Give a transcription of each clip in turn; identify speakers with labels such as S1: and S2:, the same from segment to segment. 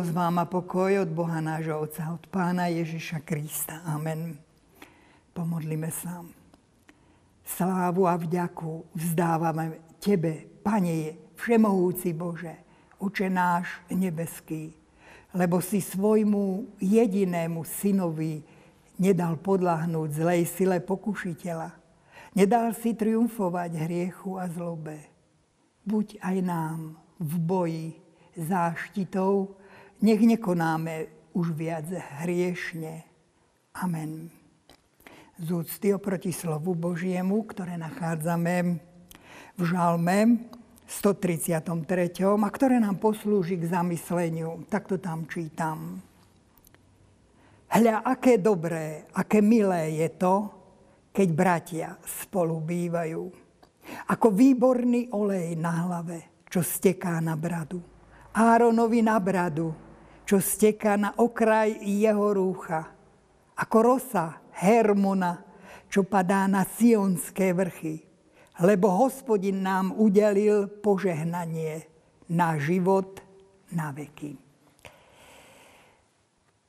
S1: Milosť vám a pokoj od Boha nášho Otca, od Pána Ježiša Krista. Amen. Pomodlíme sa. Slávu a vďaku vzdávame Tebe, Pane Všemohúci Bože, Oče náš nebeský, lebo si svojmu jedinému synovi nedal podľahnúť zlej sile pokušiteľa. Nedal si triumfovať hriechu a zlobe. Buď aj nám v boji záštitou nech nekonáme už viac hriešne. Amen. Z úcty oproti slovu Božiemu, ktoré nachádzame v žalme 133. a ktoré nám poslúži k zamysleniu. Tak to tam čítam. Hľa, aké dobré, aké milé je to, keď bratia spolu bývajú. Ako výborný olej na hlave, čo steká na bradu. Áronovi na bradu, čo steká na okraj jeho rúcha. Ako rosa Hermona, čo padá na sionské vrchy. Lebo hospodin nám udelil požehnanie na život na veky.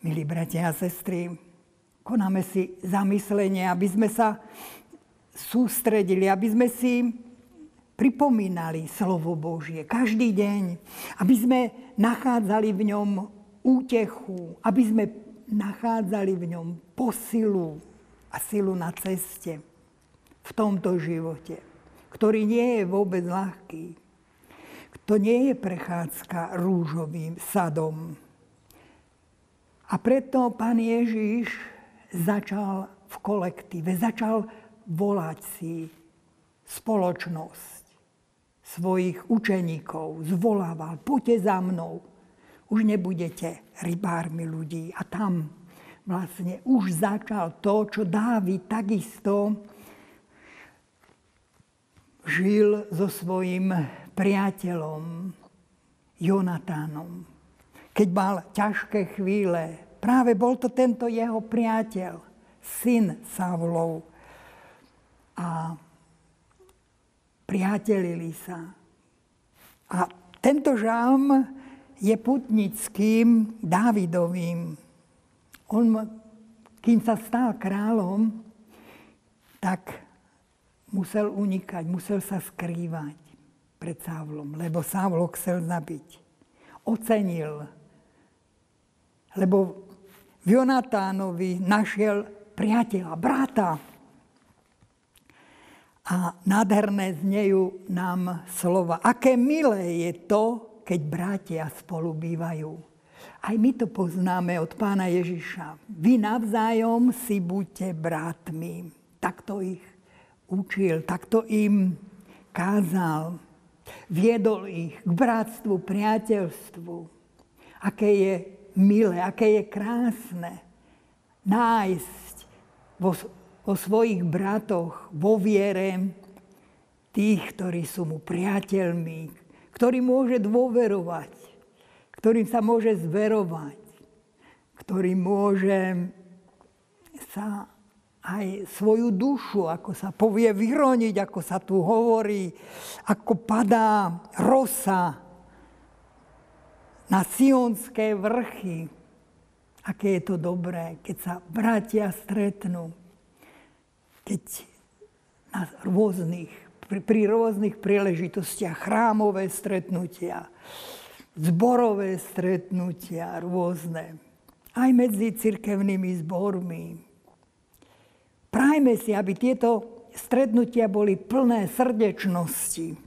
S1: Milí bratia a sestry, konáme si zamyslenie, aby sme sa sústredili, aby sme si pripomínali slovo Božie každý deň, aby sme nachádzali v ňom útechu, aby sme nachádzali v ňom posilu a silu na ceste v tomto živote, ktorý nie je vôbec ľahký. To nie je prechádzka rúžovým sadom. A preto pán Ježiš začal v kolektíve, začal volať si spoločnosť svojich učeníkov, zvolával, poďte za mnou, už nebudete rybármi ľudí. A tam vlastne už začal to, čo Dávid takisto žil so svojim priateľom Jonatánom. Keď mal ťažké chvíle, práve bol to tento jeho priateľ, syn Savlov. A priatelili sa. A tento žalm je putnickým Dávidovým. On, kým sa stal kráľom, tak musel unikať, musel sa skrývať pred Sávlom, lebo Sávlo chcel zabiť. Ocenil, lebo v Jonatánovi našiel priateľa, brata. A nádherné znejú nám slova. Aké milé je to, keď bratia spolu bývajú. Aj my to poznáme od pána Ježiša. Vy navzájom si buďte bratmi. Takto ich učil, takto im kázal. Viedol ich k bratstvu, priateľstvu. Aké je milé, aké je krásne nájsť vo, vo svojich bratoch, vo viere tých, ktorí sú mu priateľmi, ktorý môže dôverovať, ktorým sa môže zverovať, ktorý môže sa aj svoju dušu, ako sa povie, vyroniť, ako sa tu hovorí, ako padá rosa na sionské vrchy. Aké je to dobré, keď sa bratia stretnú, keď na rôznych pri, pri rôznych príležitostiach, chrámové stretnutia, zborové stretnutia rôzne, aj medzi cirkevnými zbormi. Prajme si, aby tieto stretnutia boli plné srdečnosti.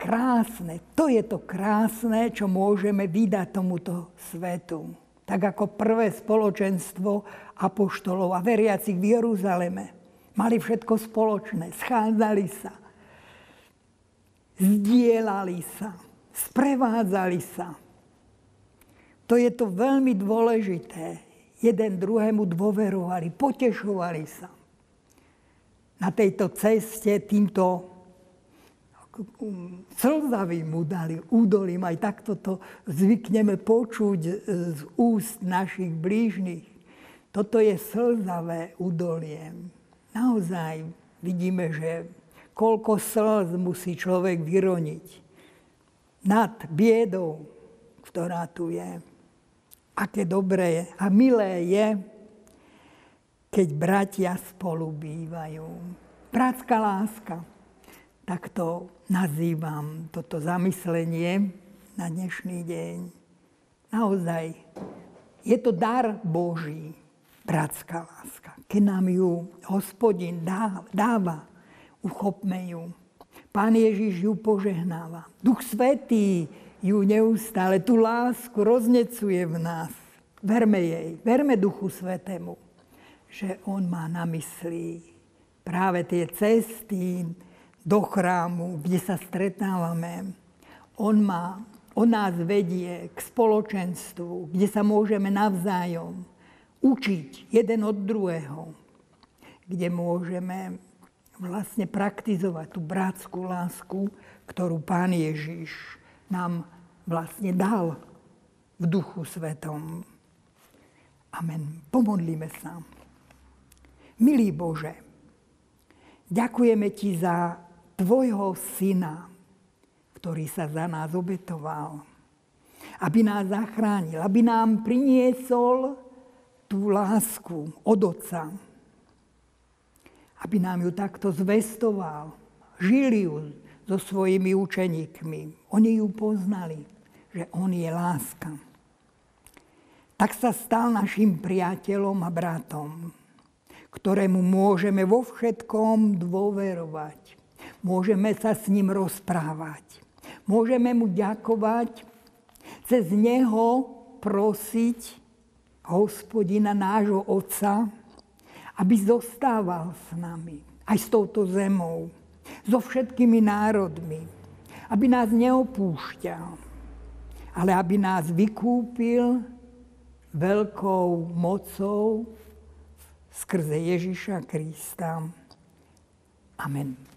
S1: Krásne, to je to krásne, čo môžeme vydať tomuto svetu. Tak ako prvé spoločenstvo apoštolov a veriacich v Jeruzaleme Mali všetko spoločné, schádzali sa, zdieľali sa, sprevádzali sa. To je to veľmi dôležité. Jeden druhému dôverovali, potešovali sa. Na tejto ceste týmto slzavým udali, údolím, aj takto to zvykneme počuť z úst našich blížnych. Toto je slzavé údolie naozaj vidíme, že koľko slz musí človek vyroniť nad biedou, ktorá tu je. Aké dobré a milé je, keď bratia spolu bývajú. Bratská láska. Tak to nazývam toto zamyslenie na dnešný deň. Naozaj, je to dar Boží, bratská láska. Keď nám ju hospodin dáva, uchopme ju. Pán Ježiš ju požehnáva. Duch Svetý ju neustále, tú lásku roznecuje v nás. Verme jej, verme Duchu Svetému, že On má na mysli práve tie cesty do chrámu, kde sa stretávame. On, má, on nás vedie k spoločenstvu, kde sa môžeme navzájom učiť jeden od druhého, kde môžeme vlastne praktizovať tú bratskú lásku, ktorú Pán Ježiš nám vlastne dal v duchu svetom. Amen. Pomodlíme sa. Milý Bože, ďakujeme Ti za Tvojho Syna, ktorý sa za nás obetoval, aby nás zachránil, aby nám priniesol tú lásku od Otca, aby nám ju takto zvestoval. Žili ju so svojimi učeníkmi. Oni ju poznali, že on je láska. Tak sa stal našim priateľom a bratom, ktorému môžeme vo všetkom dôverovať. Môžeme sa s ním rozprávať. Môžeme mu ďakovať, cez neho prosiť hospodina nášho Otca, aby zostával s nami, aj s touto zemou, so všetkými národmi, aby nás neopúšťal, ale aby nás vykúpil veľkou mocou skrze Ježiša Krista. Amen.